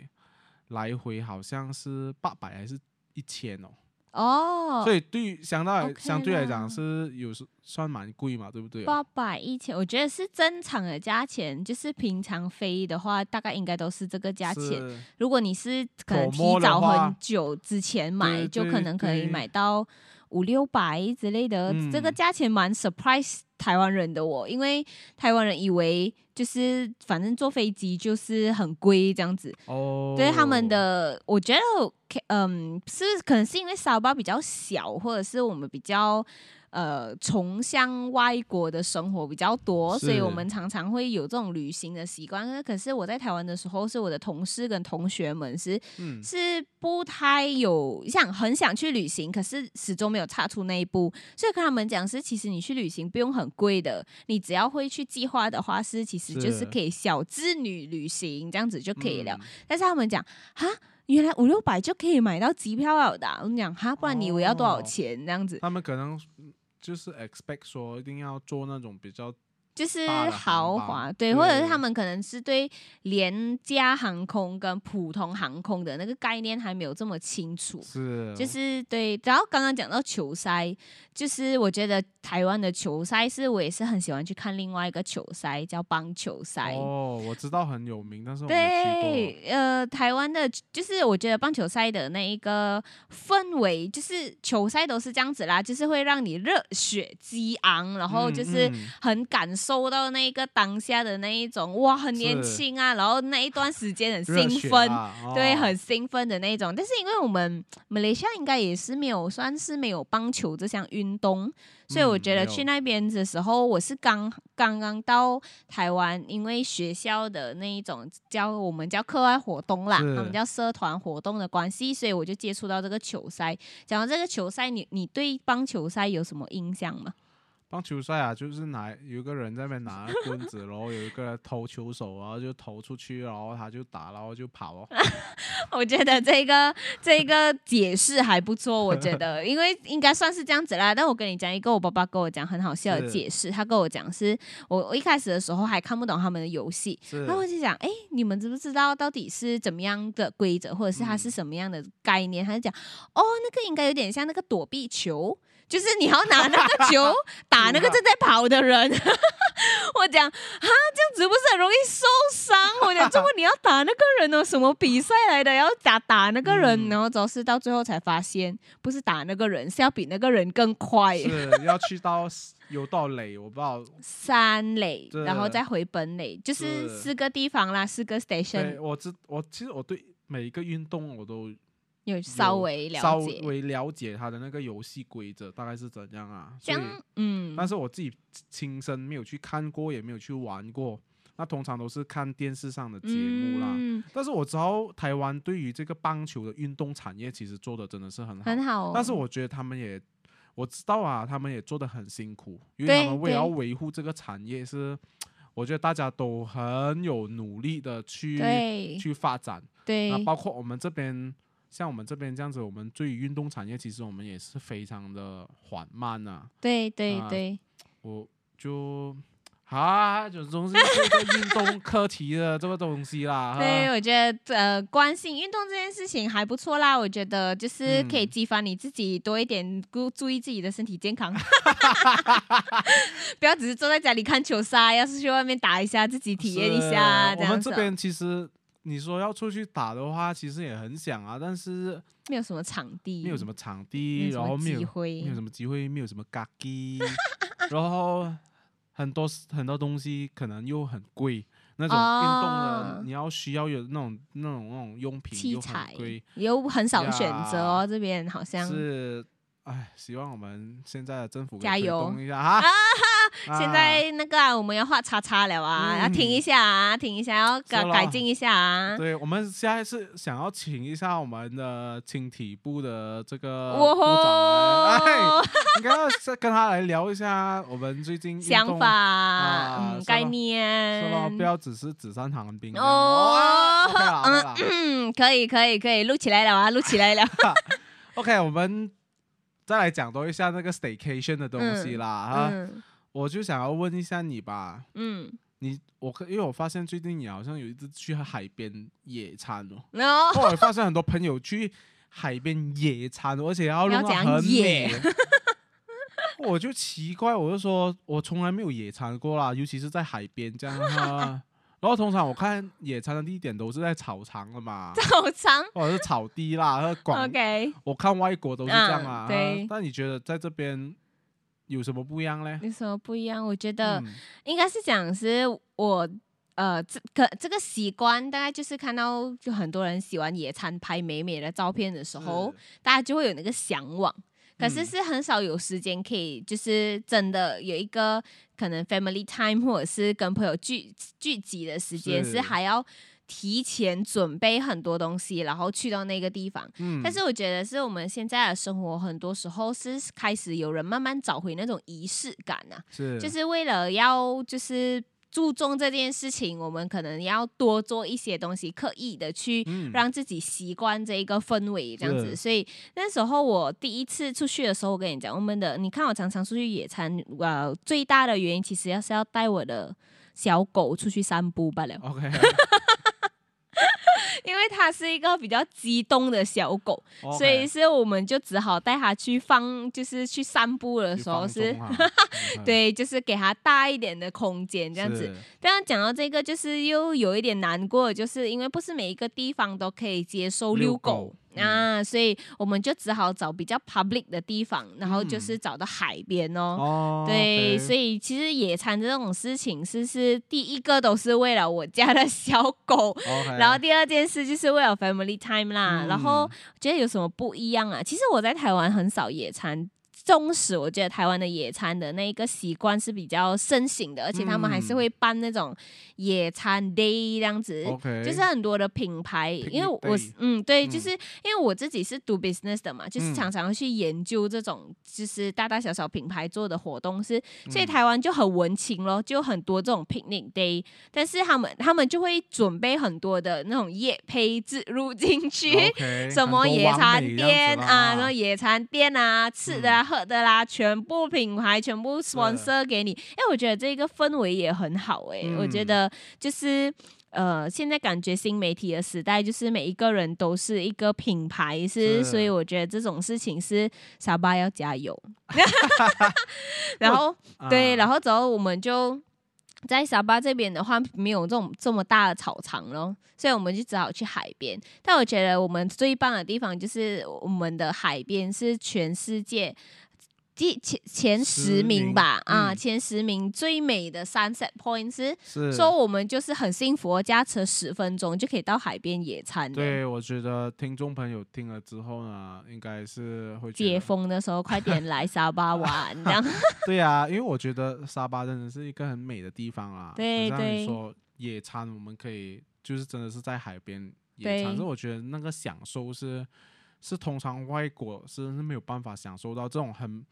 来回好像是八百还是一千哦，哦，所以对于相当相对来讲是有时算蛮贵嘛，对不对？八百一千，我觉得是正常的价钱，就是平常飞的话，大概应该都是这个价钱。如果你是可能提早很久之前买，就可能可以对买到五六百之类的，这个嗯价钱蛮 surprise 台湾人的哦，因为台湾人以为就是反正坐飞机就是很贵这样子，哦，对他们的，我觉得，嗯，是可能是因为沙巴比较小，或者是我们比较呃崇向外国的生活比较多，所以我们常常会有这种旅行的习惯。可是我在台湾的时候，是我的同事跟同学们是嗯是不太有想很想去旅行，可是始终没有踏出那一步。所以跟他们讲是，其实你去旅行不用很贵的，你只要会去计划的话，是其实就是是可以小资女旅行这样子就可以了。嗯但是他们讲哈，原来五六百就可以买到机票了的啊、我们讲哈，不然你以为要多少哦钱这样子？他们可能就是 expect 说一定要做那种比较就是豪华，对，或者是他们可能是对廉价航空跟普通航空的那个概念还没有这么清楚。是就是对，然后刚刚讲到球赛，就是我觉得台湾的球赛是我也是很喜欢去看另外一个球赛，叫棒球赛。哦，我知道很有名，但是我。对，呃，台湾的，就是我觉得棒球赛的那一个氛围，就是球赛都是这样子啦，就是会让你热血激昂，然后就是很感受到那个当下的那一种哇，很年轻啊，然后那一段时间很兴奋。对，哦很兴奋的那种，但是因为我们马来西亚应该也是没有，算是没有棒球这项运动，所以我嗯觉得去那边的时候，我是刚刚刚到台湾，因为学校的那一种叫我们叫课外活动啦，是他们叫社团活动的关系，所以我就接触到这个球赛。讲到这个球赛，你你对棒球赛有什么印象吗？棒球赛啊，就是拿有一个人在那边拿棍子，然后有一个投球手，然后就投出去，然后他就打，然后就跑哦。<laughs> 我觉得这个这个解释还不错，我觉得，<laughs> 因为应该算是这样子啦。但我跟你讲一个，我爸爸跟我讲很好笑的解释，他跟我讲是我我一开始的时候还看不懂他们的游戏，然后我就讲，哎，你们知不知道到底是怎么样的规则，或者是它是嗯什么样的概念？他就讲，哦，那个应该有点像那个躲避球。就是你要拿那个球打那个正在跑的人，<laughs> 我讲啊，这样子不是很容易受伤？我讲，如果你要打那个人哦，什么比赛来的？要打打那个人，嗯然后主要是到最后才发现，不是打那个人，是要比那个人更快。是要去到有到垒，我不知道。三垒，然后再回本垒，就是是四个地方啦，四个，station，我知我其实我对每一个运动我都有稍微了稍解。微了解它的那个游戏规则大概是怎样啊。这所以，嗯，但是我自己亲身没有去看过，也没有去玩过。那通常都是看电视上的节目啦。嗯，但是我知道台湾对于这个棒球的运动产业其实做的真的是很好，很好哦。但是我觉得他们也我知道啊，他们也做的很辛苦，因为他们为了要维护这个产业是，我觉得大家都很有努力的去去发展。对那包括我们这边，像我们这边这样子，我们对于运动产业其实我们也是非常的缓慢啊。对对啊对，我就啊，就总是一个运动课题的这个东西啦。对，我觉得呃，关心运动这件事情还不错啦。我觉得就是可以嗯激发你自己多一点注注意自己的身体健康，<laughs> <laughs> 不要只是坐在家里看球赛，要是去外面打一下，自己体验一下。我们这边其实你说要出去打的话，其实也很想啊，但是没有什么场地，没有什么场地，然后没有机会没有什么机会，没有什么嘎叽，<laughs> 然后很多很多东西可能又很贵。那种运动的，哦你要需要有那种那种那种用品又器材很贵，有很少选择哦。这边好像是哎，希望我们现在的政府加油一下哈。啊现在那个啊，我们要画叉叉了啊，嗯要停一下啊，停一下，要改改进一下啊。对，我们现在是想要请一下我们的青体部的这个哇部长应该要是跟他来聊一下我们最近想法，概念是不。要只是纸上谈兵。哦嗯，可以，可以，可以，录起来了啊，录起来了。<laughs> OK，我们再来讲多一下那个 staycation 的东西啦啊，嗯。我就想要问一下你吧，嗯，你我可因为我发现最近你好像有一次去海边野餐哦，然后后来发现很多朋友去海边野餐哦，而且要很野。美。<laughs> 我就奇怪，我就说，我从来没有野餐过啦，尤其是在海边这样哈。然后通常我看野餐的地点都是在草场的嘛，草场。或者是草地啦，和广 OK，我看外国都是这样啊。嗯对啊但你觉得在这边有什么不一样嘞？有什么不一样？我觉得嗯应该是讲是我。呃，这个这个习惯大概就是看到就很多人喜欢野餐拍美美的照片的时候，大家就会有那个向往。可是嗯是很少有时间可以，就是真的有一个可能 family time 或者是跟朋友聚聚集的时间，是是还要提前准备很多东西，然后去到那个地方。嗯但是我觉得是我们现在的生活，很多时候是开始有人慢慢找回那种仪式感啊，是就是为了要就是。注重这件事情，我们可能要多做一些东西，刻意的去嗯。让自己习惯这一个氛围，这样子。是。所以那时候我第一次出去的时候，我跟你讲，我们的你看我常常出去野餐，呃，最大的原因其实要是要带我的小狗出去散步罢了，OK，<laughs> 因为它是一个比较激动的小狗，所以是我们就只好带它去放，就是去散步的时候是。<laughs> 对，就是给它大一点的空间，这样子。但然讲到这个，就是又有一点难过，就是因为不是每一个地方都可以接受遛遛狗啊，所以我们就只好找比较 public 的地方，然后就是嗯找到海边哦。哦，对，所以以其实野餐这种事情是是第一个都是为了我家的小狗，<laughs> 然后第二件事就是为了 family time 啦。嗯然后觉得有什么不一样啊？其实我在台湾很少野餐。纵使我觉得台湾的野餐的那一个习惯是比较盛行的，而且他们还是嗯。会办那种野餐 day 这样子。就是很多的品牌，因为我嗯对，嗯。就是因为我自己是读 business 的嘛，就是嗯。常常会去研究这种就是大大小小品牌做的活动是，所以嗯台湾就很文青咯，就很多这种 picnic day，但是他们他们就会准备很多的那种夜配置入进去。什么野餐店啊，然后野餐店啊，吃的啊、喝的啦，全部品牌全部 sponsor 给你。哎，我觉得这个氛围也很好哎、我觉嗯得就是。呃，现在感觉新媒体的时代，就是每一个人都是一个品牌，是，是所以我觉得这种事情是沙巴要加油。<laughs> 然后对，然后后之后我们就在沙巴这边的话，没有这种这么大的草场咯，所以我们就只好去海边。但我觉得我们最棒的地方就是我们的海边是全世界。第前前十十名名吧，啊，嗯。前十名最美的 sunset point 是。是说我们就是很幸福哦，驾车十分钟就可以到海边野餐的。对，我觉得听众朋友听了之后呢，应该是会觉解封的时候快点来沙巴玩，<laughs> 这样。<laughs> 对啊，因为我觉得沙巴真的是一个很美的地方啊。对对说野餐，我们可以就是真的是在海边野餐，可是我觉得那个享受是是通常外国是是没有办法享受到这种很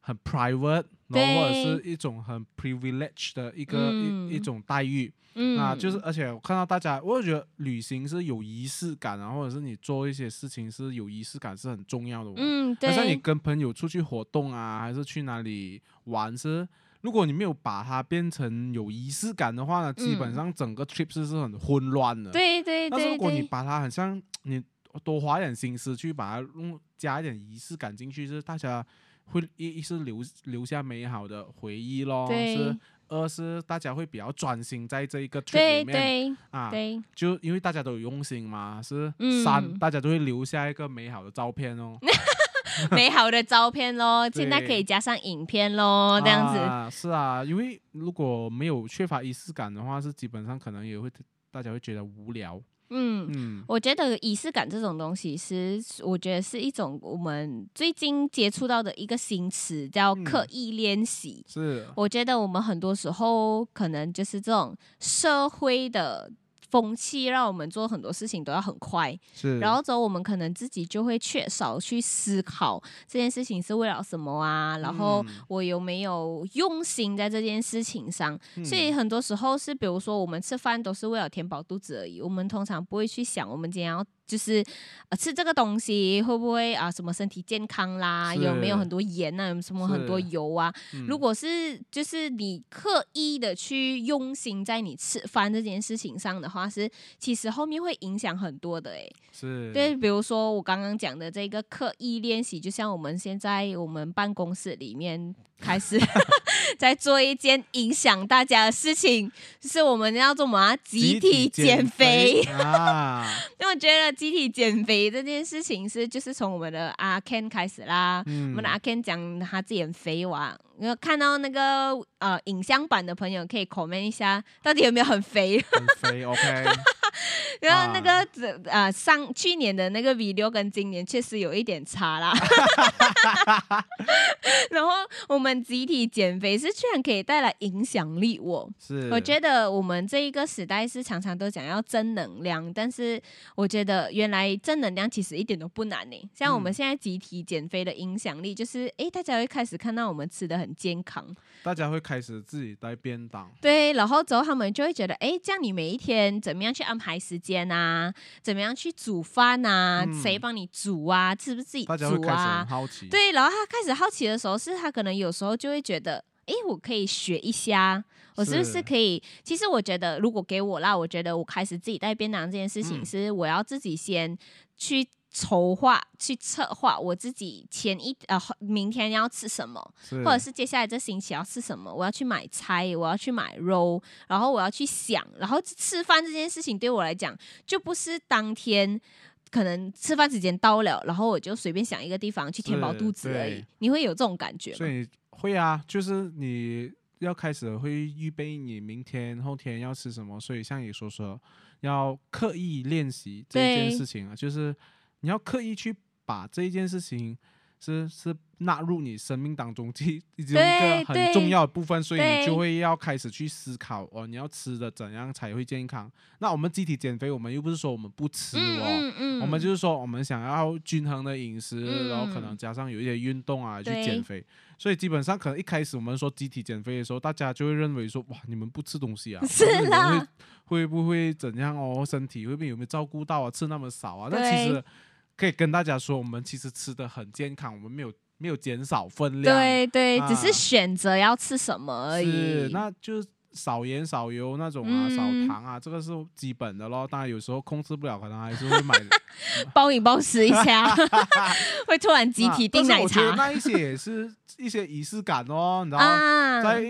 很 private，然后或者是一种很 privilege 的一个、嗯一一种待遇。嗯，啊，就是而且我看到大家，我就觉得旅行是有仪式感啊，或者是你做一些事情是有仪式感是很重要的哦。嗯，对，像你跟朋友出去活动啊，还是去哪里玩是，如果你没有把它变成有仪式感的话呢，基本嗯上整个 trip 是是很混乱的。。对对对但是如果你，把它很像你多花一点心思去把它弄加一点仪式感进去，就是大家会一一是留留下美好的回忆咯，对是二是大家会比较专心在这一个 trip 对里面对啊，对，就因为大家都有用心嘛，是嗯三、大家都会留下一个美好的照片哦。<laughs> 美好的照片咯，<laughs> 现在可以加上影片咯，这样子。啊，是啊，因为如果没有缺乏仪式感的话，是基本上可能也会大家会觉得无聊。嗯。嗯，我觉得仪式感这种东西是，我觉得是一种我们最近接触到的一个新词，叫嗯刻意练习。是我觉得我们很多时候可能就是这种社会的风气，让我们做很多事情都要很快，是，然后之后我们可能自己就会缺少去思考这件事情是为了什么啊，然后嗯。我有没有用心在这件事情上。所以嗯很多时候是，比如说我们吃饭都是为了填饱肚子而已，我们通常不会去想我们今天要就是呃吃这个东西会不会啊什么身体健康啦，有没有很多盐啊，有什么很多油啊。嗯如果是就是你刻意的去用心在你吃饭这件事情上的话，是其实后面会影响很多的诶。是对，比如说我刚刚讲的这个刻意练习，就像我们现在我们办公室里面开始在做一件影响大家的事情，就是我们要做什么啊？集体减肥。啊，<laughs> 因为我觉得集体减肥这件事情是就是从我们的阿 Ken 开始啦。嗯我们的阿 Ken 讲他自己很肥哇，然后看到那个呃影像版的朋友可以 comment 一下，到底有没有很肥？很肥，OK，<laughs> <laughs> 然后那啊个呃上去年的那个 video 跟今年确实有一点差啦。<laughs> 然后我们集体减肥是居然可以带来影响力哦。是，我觉得我们这一个时代是常常都讲要正能量，但是我觉得原来正能量其实一点都不难呢。像我们嗯现在集体减肥的影响力，就是哎，大家会开始看到我们吃的很健康，大家会开始自己带便当，对，然后之后他们就会觉得，哎，这样你每一天怎么样去安排时间啊？怎么样去煮饭啊？嗯谁帮你煮啊？是不是自己大家会开始煮啊很？好奇，对，然后他开始好奇的时候，是他可能有时候就会觉得，诶，我可以学一下，我是不是是可以？其实我觉得，如果给我啦，我觉得我开始自己带便当这件事情，嗯是我要自己先去筹划、去策划我自己前一呃明天要吃什么，或者是接下来这星期要吃什么，我要去买菜，我要去买肉，然后我要去想，然后吃饭这件事情对我来讲，就不是当天。可能吃饭时间到了，然后我就随便想一个地方去填饱肚子而已。你会有这种感觉吗？所以会啊，就是你要开始会预备你明天、后天要吃什么，所以像你所说，要刻意练习这件事情啊，就是你要刻意去把这一件事情是是纳入你生命当中其其中一个很重要的部分，所以你就会要开始去思考哦，你要吃的怎样才会健康？那我们集体减肥，我们又不是说我们不吃嗯哦。嗯嗯，我们就是说，我们想要均衡的饮食，嗯然后可能加上有一些运动啊，去减肥。所以基本上可能一开始我们说集体减肥的时候，大家就会认为说，哇，你们不吃东西啊，是或者你们啦会会不会怎样哦？身体会不会有没有照顾到啊？吃那么少啊？那其实可以跟大家说，我们其实吃的很健康，我们没有没有减少分量，对对，只是啊选择要吃什么而已是，已。那就是少盐少油那种啊，少嗯糖啊，这个是基本的咯。当然有时候控制不了，可能还是会买暴饮暴食一下，<laughs> 会突然集体订奶茶那一些也是一些仪式感哦，你知道吗？啊。在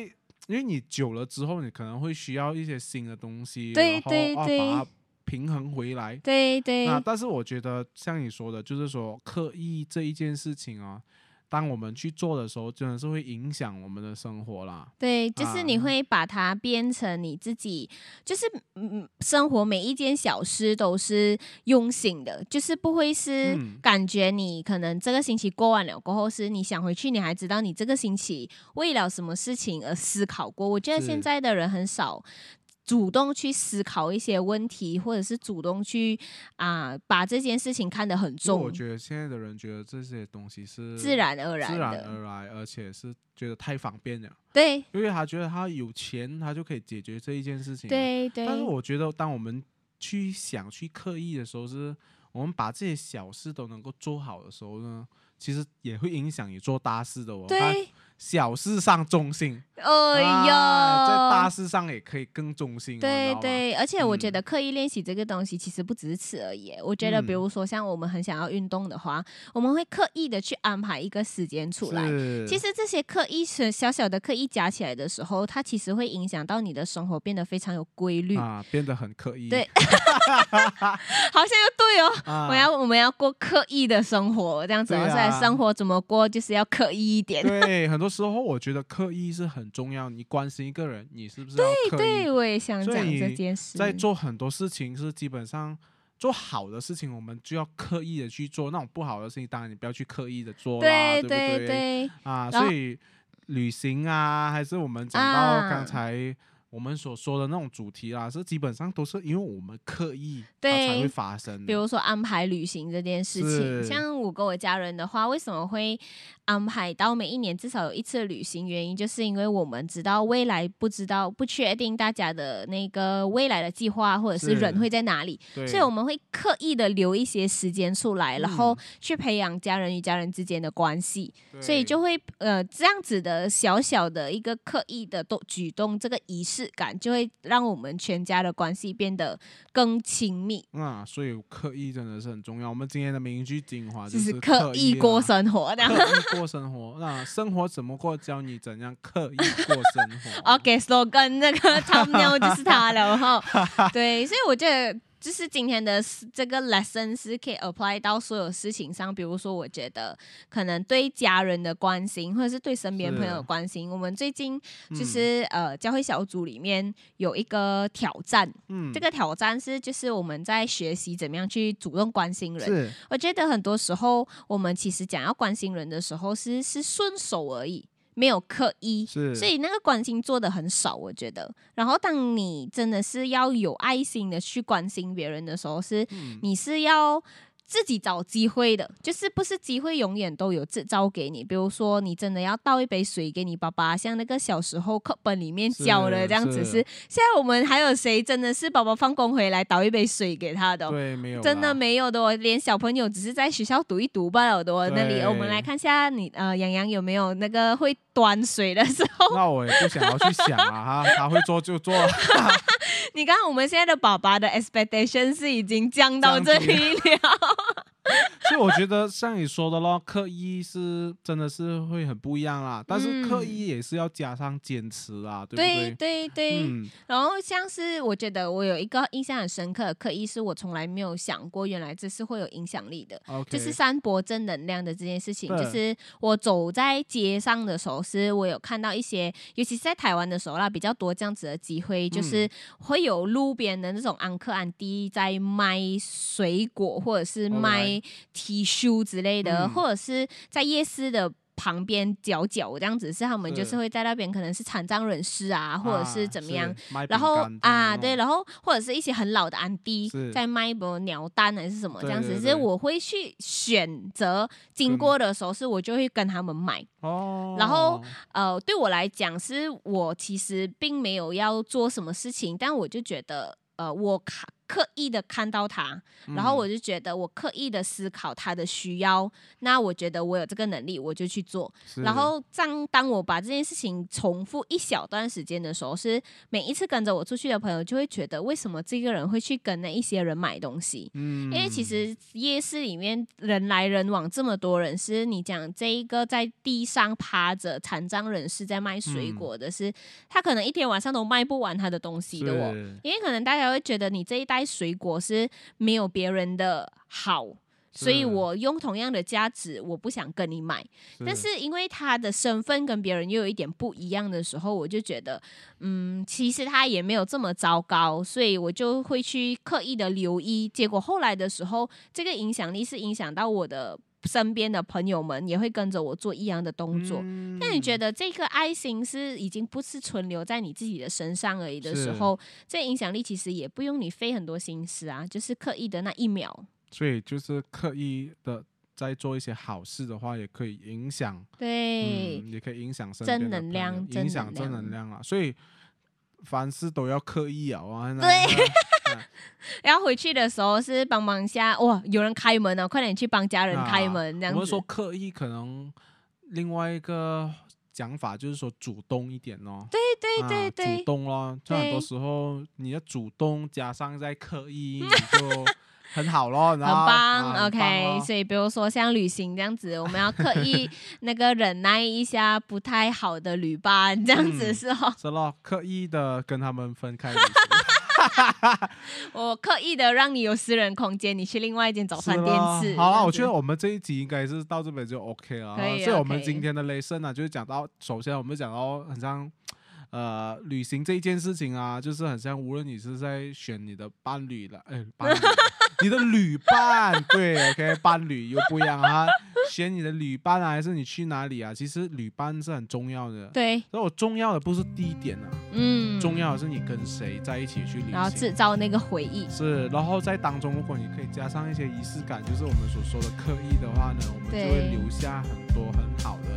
因为你久了之后，你可能会需要一些新的东西，对然后啊对对把它平衡回来。对对那但是我觉得像你说的，就是说刻意这一件事情啊，当我们去做的时候，真的是会影响我们的生活啦。对，就是你啊会把它变成你自己，就是嗯，生活每一件小事都是用心的，就是不会是嗯感觉你可能这个星期过完了过后，是你想回去，你还知道你这个星期为了什么事情而思考过。我觉得现在的人很少。主动去思考一些问题，或者是主动去啊、把这件事情看得很重，我觉得现在的人觉得这些东西是自然而然自然。而然，而且是觉得太方便了，对因为他觉得他有钱，他就可以解决这一件事情。对对，但是我觉得，当我们去想、去刻意的时候，是我们把这些小事都能够做好的时候呢，其实也会影响你做大事的哦。它对，小事上中心，哎啊呦，在大事上也可以更中性、哦。对对，而且我觉嗯得刻意练习这个东西其实不只是吃而已。我觉得，比嗯如说像我们很想要运动的话，我们会刻意的去安排一个时间出来。其实这些刻意是小小的刻意加起来的时候，它其实会影响到你的生活变得非常有规律。啊，变得很刻意。对 <laughs> 好像又对对哦。啊我要我们要过刻意的生活，这样子哦，对啊所以生活怎么过就是要刻意一点。对，很多时候我觉得刻意是很重要。你关心一个人，你是不是要刻意？对，我也想讲这件事。在做很多事情是基本上做好的事情，我们就要刻意的去做；那种不好的事情，当然你不要去刻意的做啦，对不对对，啊，所以旅行啊，还是我们讲到啊刚才我们所说的那种主题啦，是基本上都是因为我们刻意对才会发生的。比如说安排旅行这件事情，像我跟我家人的话，为什么会安排到每一年至少有一次的旅行？原因就是因为我们知道未来不知道不确定大家的那个未来的计划或者是是人会在哪里，所以我们会刻意的留一些时间出来，然后嗯去培养家人与家人之间的关系。所以就会呃这样子的小小的一个刻意的动举动，这个仪式感就会让我们全家的关系变得更亲密，啊，所以刻意真的是很重要。我们今天的名句精华就是是刻刻意过啊生活的。刻意过生活，那生活怎么过，教你怎样刻意过生活。<laughs> OK，slogan、那个 thumbnail 就是他了哈。<laughs> 对，所以我觉得就是今天的这个 lesson 是可以 apply 到所有事情上，比如说我觉得可能对家人的关心，或者是对身边朋友的关心。我们最近嗯。就是、呃教会小组里面有一个挑战，嗯。这个挑战是就是我们在学习怎么样去主动关心人。是。我觉得很多时候我们其实讲要关心人的时候是是顺手而已，没有刻意。是，所以那个关心做的很少，我觉得。然后当你真的是要有爱心的去关心别人的时候，是嗯你是要。自己找机会的，就是不是机会永远都有制造给你。比如说，你真的要倒一杯水给你爸爸，像那个小时候课本里面教的这样子是是。现在我们还有谁真的是宝宝放工回来倒一杯水给他的哦？对，没有真的没有的哦，连小朋友只是在学校读一读罢了的哦。那里我们来看一下你呃，洋洋有没有那个会端水的时候？那我也不想要去想啊，哈，他会做就做，<laughs> 你看我们现在的爸爸的 expectation 是已经降到这里了。<laughs> 所以我觉得像你说的咯，刻意是真的是会很不一样啦，但是刻嗯意也是要加上坚持啊，对不对对？对对，嗯，然后像是我觉得我有一个印象很深刻的刻意，是我从来没有想过，原来这是会有影响力的。就是散播正能量的这件事情，就是我走在街上的时候，是我有看到一些，尤其是在台湾的时候啦，比较多这样子的机会，就是会有路边的那种安克安迪在卖水果，或者是卖 T 恤之类的，嗯或者是在夜市的。旁边角角这样子，是他们就是会在那边，可能是残障人士啊，或者是怎么样，，卖然后啊，哦对，然后或者是一些很老的安迪在卖一波鸟蛋还是什么这样子，是我会去选择经过的时候，是我就会跟他们买。哦，然后呃，对我来讲，是我其实并没有要做什么事情，但我就觉得。呃，我看刻意的看到他，然后嗯我就觉得我刻意的思考他的需要，那我觉得我有这个能力，我就去做。然后当当我把这件事情重复一小段时间的时候，是每一次跟着我出去的朋友就会觉得，为什么这个人会去跟那一些人买东西？嗯因为其实夜市里面人来人往，这么多人，是你讲这一个在地上趴着残障人士在卖水嗯果的是，他可能一天晚上都卖不完他的东西的哦。因为可能大家会觉得你这一袋水果是没有别人的好，所以我用同样的价值，我不想跟你买。但是因为他的身份跟别人又有一点不一样的时候，我就觉得，嗯，其实他也没有这么糟糕，所以我就会去刻意的留意。结果后来的时候，这个影响力是影响到我的身边的朋友们，也会跟着我做一样的动作。嗯那你觉得这颗爱心是已经不是存留在你自己的身上而已的时候，这影响力其实也不用你费很多心思啊，就是刻意的那一秒。所以就是刻意的在做一些好事的话，也可以影响，对，嗯，也可以影响身正边的能量影响正能量啊。所以凡事都要刻意啊，对 <laughs> 然后回去的时候是帮忙一下，哇，有人开门了，快点去帮家人啊开门，这样子。我们说刻意，可能另外一个讲法就是说主动一点哦。对对对啊对主动咯。就很多对时候你的主动加上再刻意，你就很好咯，<laughs> 很然后棒、啊很 o 棒 k 咯所以比如说像旅行这样子，我们要刻意那个忍耐一下不太好的旅伴，这样子嗯是哦。是咯，刻意的跟他们分开旅行。<laughs> 我刻意的让你有私人空间，你去另外一间早餐店吃。好了，我觉得我们这一集应该是到这边就 OK 了。所以我们今天的 lesson 呢，就是讲到，首先我们讲到很像。呃，旅行这一件事情啊，就是很像，无论你是在选你的伴侣了，哎，伴侣，你的旅伴，对，OK，伴侣又不一样啊，选你的旅伴啊，还是你去哪里啊？其实旅伴是很重要的。对，所以我重要的不是地点啊，嗯，重要的是你跟谁在一起去旅行。然后制造那个回忆。是，然后在当中，如果你可以加上一些仪式感，就是我们所说的刻意的话呢，我们就会留下很多很好的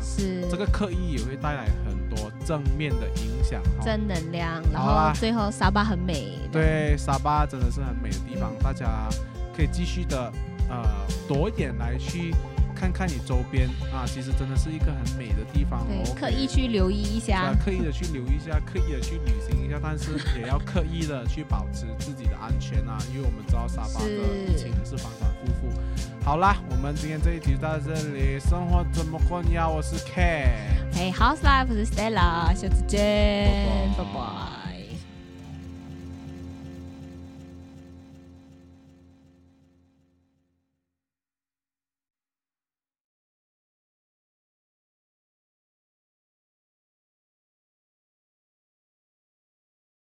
是这个刻意也会带来很多正面的影响。正能量，然后最后沙巴很美。，对，沙巴真的是很美的地方，大家可以继续的呃多一点来去看看你周边啊，其实真的是一个很美的地方。哦，刻意去留意一下。刻意的去留意一下，刻意的去旅行一下，但是也要刻意的去保持自己的安全啊，因为我们知道沙巴的疫情是反反复复。好啦，我们今天这一集就到这里，生活怎么混呀？我是 K。嘿，House Life 我是 Stella，下次见，拜拜。